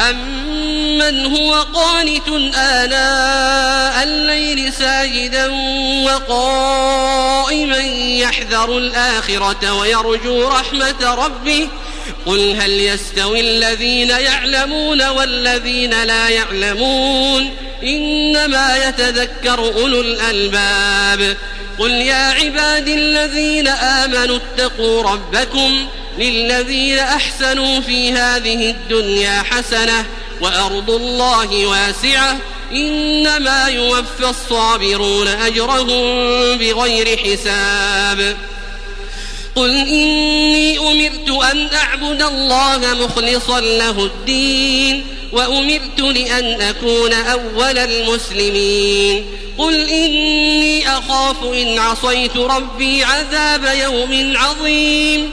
أمن هو قانت آناء الليل ساجدا وقائما يحذر الآخرة ويرجو رحمة ربه؟ قل هل يستوي الذين يعلمون والذين لا يعلمون؟ إنما يتذكر أولو الألباب. قل يا عبادي الذين آمنوا اتقوا ربكم للذين أحسنوا في هذه الدنيا حسنة وأرض الله واسعة إنما يوفى الصابرون أجرهم بغير حساب. قل إني أمرت أن أعبد الله مخلصا له الدين وأمرت لأن أكون أول المسلمين. قل إني أخاف إن عصيت ربي عذاب يوم عظيم.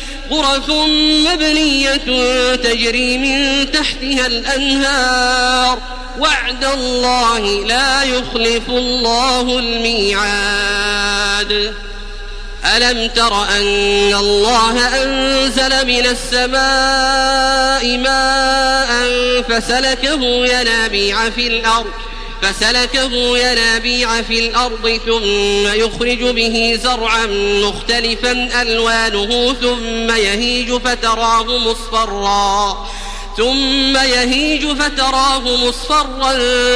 غرف مبنية تجري من تحتها الأنهار. وعد الله لا يخلف الله الميعاد. ألم تر أن الله أنزل من السماء ماء فسلكه ينابيع في الأرض. فسلكه ينابيع في الأرض ثم يخرج به زرعا مختلفا ألوانه ثم يهيج فتراه مصفرا ثم يهيج فتراه مصفرا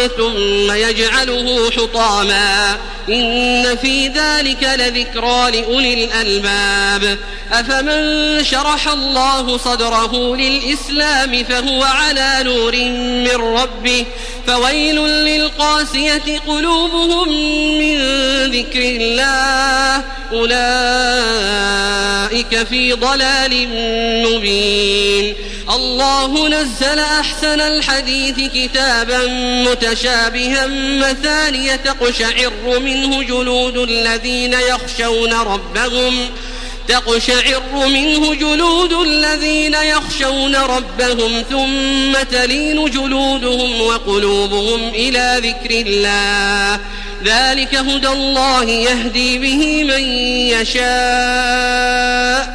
ثم يجعله حطاما. إن في ذلك لذكرى لأولي الألباب. أفمن شرح الله صدره للإسلام فهو على نور من ربه. فويل للقاسية قلوبهم من ذكر الله. أولئك في ضلال مبين. الله نزل أحسن الحديث كتابا متشابها مثانية تقشعر منه جلود الذين يخشون ربهم تقشعر منه جلود الذين يخشون ربهم ثم تلين جلودهم وقلوبهم إلى ذكر الله ذلك هدى الله يهدي به من يشاء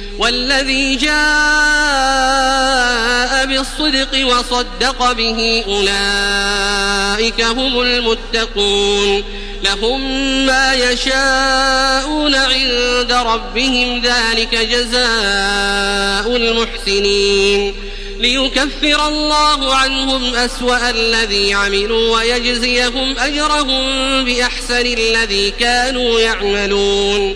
والذي جاء بالصدق وصدق به أولئك هم المتقون. لهم ما يشاءون عند ربهم ذلك جزاء المحسنين. ليكفر الله عنهم أسوأ الذي عملوا ويجزيهم أجرهم بأحسن الذي كانوا يعملون.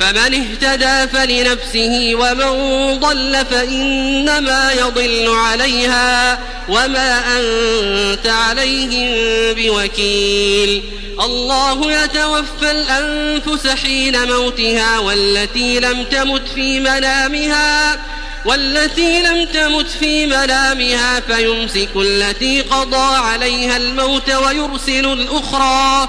فمن اهتدى فلنفسه ومن ضل فإنما يضل عليها وما أنت عليهم بوكيل. الله يتوفى الأنفس حين موتها والتي لم تمت في منامها والتي لم تمت في منامها فيمسك التي قضى عليها الموت ويرسل الأخرى.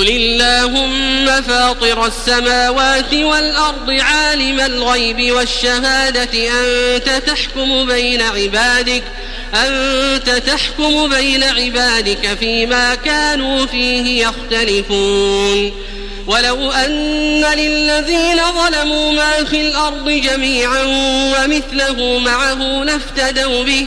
قل اللهم فاطر السماوات والأرض عالم الغيب والشهادة أنت تحكم بين عبادك أنت تحكم بين عبادك فيما كانوا فيه يختلفون. ولو أن للذين ظلموا ما في الأرض جميعا ومثله معه لافتدوا به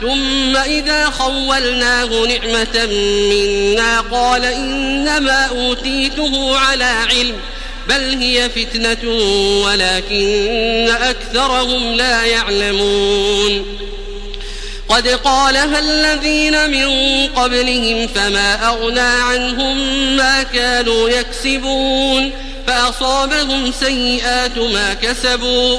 ثم إذا خولناه نعمة منا قال إنما أوتيته على علم بل هي فتنة ولكن أكثرهم لا يعلمون. قد قالها الذين من قبلهم فما أغنى عنهم ما كانوا يكسبون فأصابهم سيئات ما كسبوا.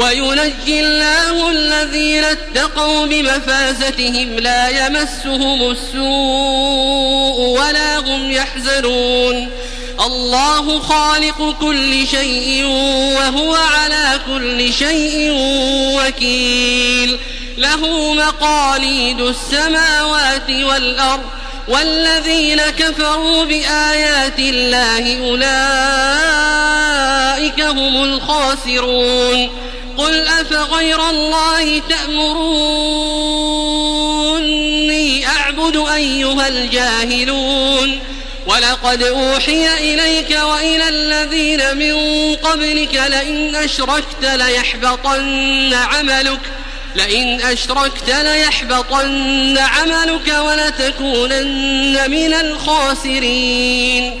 وينجي الله الذين اتقوا بمفازتهم لا يمسهم السوء ولا هم يحزنون. الله خالق كل شيء وهو على كل شيء وكيل. له مقاليد السماوات والأرض والذين كفروا بآيات الله أولئك هم الخاسرون. قل أفغير الله تأمروني أعبد أيها الجاهلون ولقد أوحي إليك وإلى الذين من قبلك لئن أشركت ليحبطن عملك لئن أشركت ليحبطن عملك ولتكونن من الخاسرين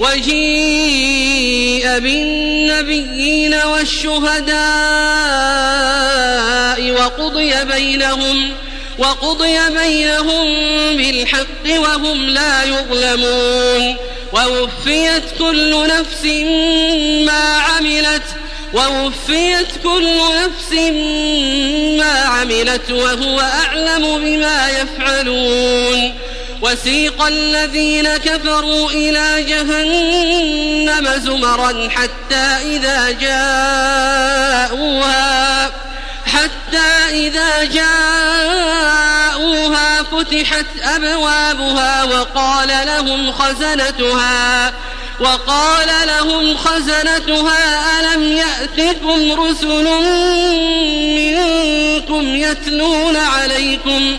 وجيء بالنبيين والشهداء وقضي بينهم وقضي بينهم بالحق وهم لا يظلمون. ووفيت كل نفس ما عملت ووفيت كل نفس ما عملت وهو أعلم بما يفعلون. وسيق الذين كفروا إلى جهنم زمرا حتى إذا جاءوها حتى إذا جاءوها فتحت أبوابها وقال لهم خزنتها وقال لهم خزنتها ألم يأتكم رسل منكم يتلون عليكم؟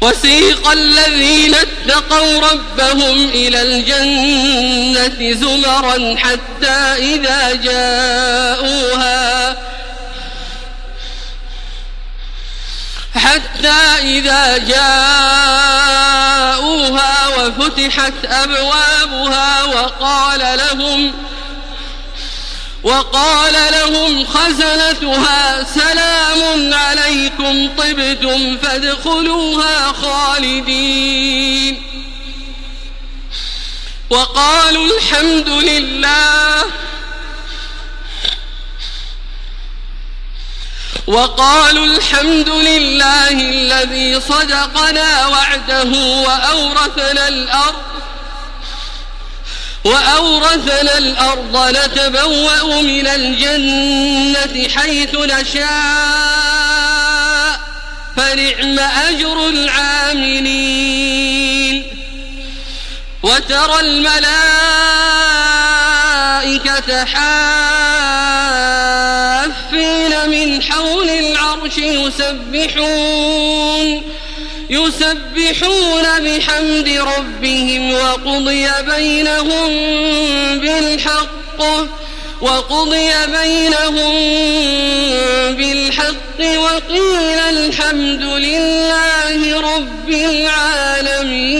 وسيق الذين اتقوا ربهم إلى الجنة زمرا حتى إذا جاءوها حتى إذا جاءوها وفتحت أبوابها وقال لهم وقال لهم خزنتها سلام طبتم فادخلوها خالدين. وقالوا الحمد لله. وقالوا الحمد لله الذي صدقنا وعده وأورثنا الأرض وأورثنا الأرض نتبوأ من الجنة حيث نشاء فنعم أجر العاملين. وترى الملائكة حافين من حول العرش يسبحون. يسبحون بحمد ربهم وقضي بينهم بالحق وقضي بينهم بالحق وقيل الحمد لله رب العالمين.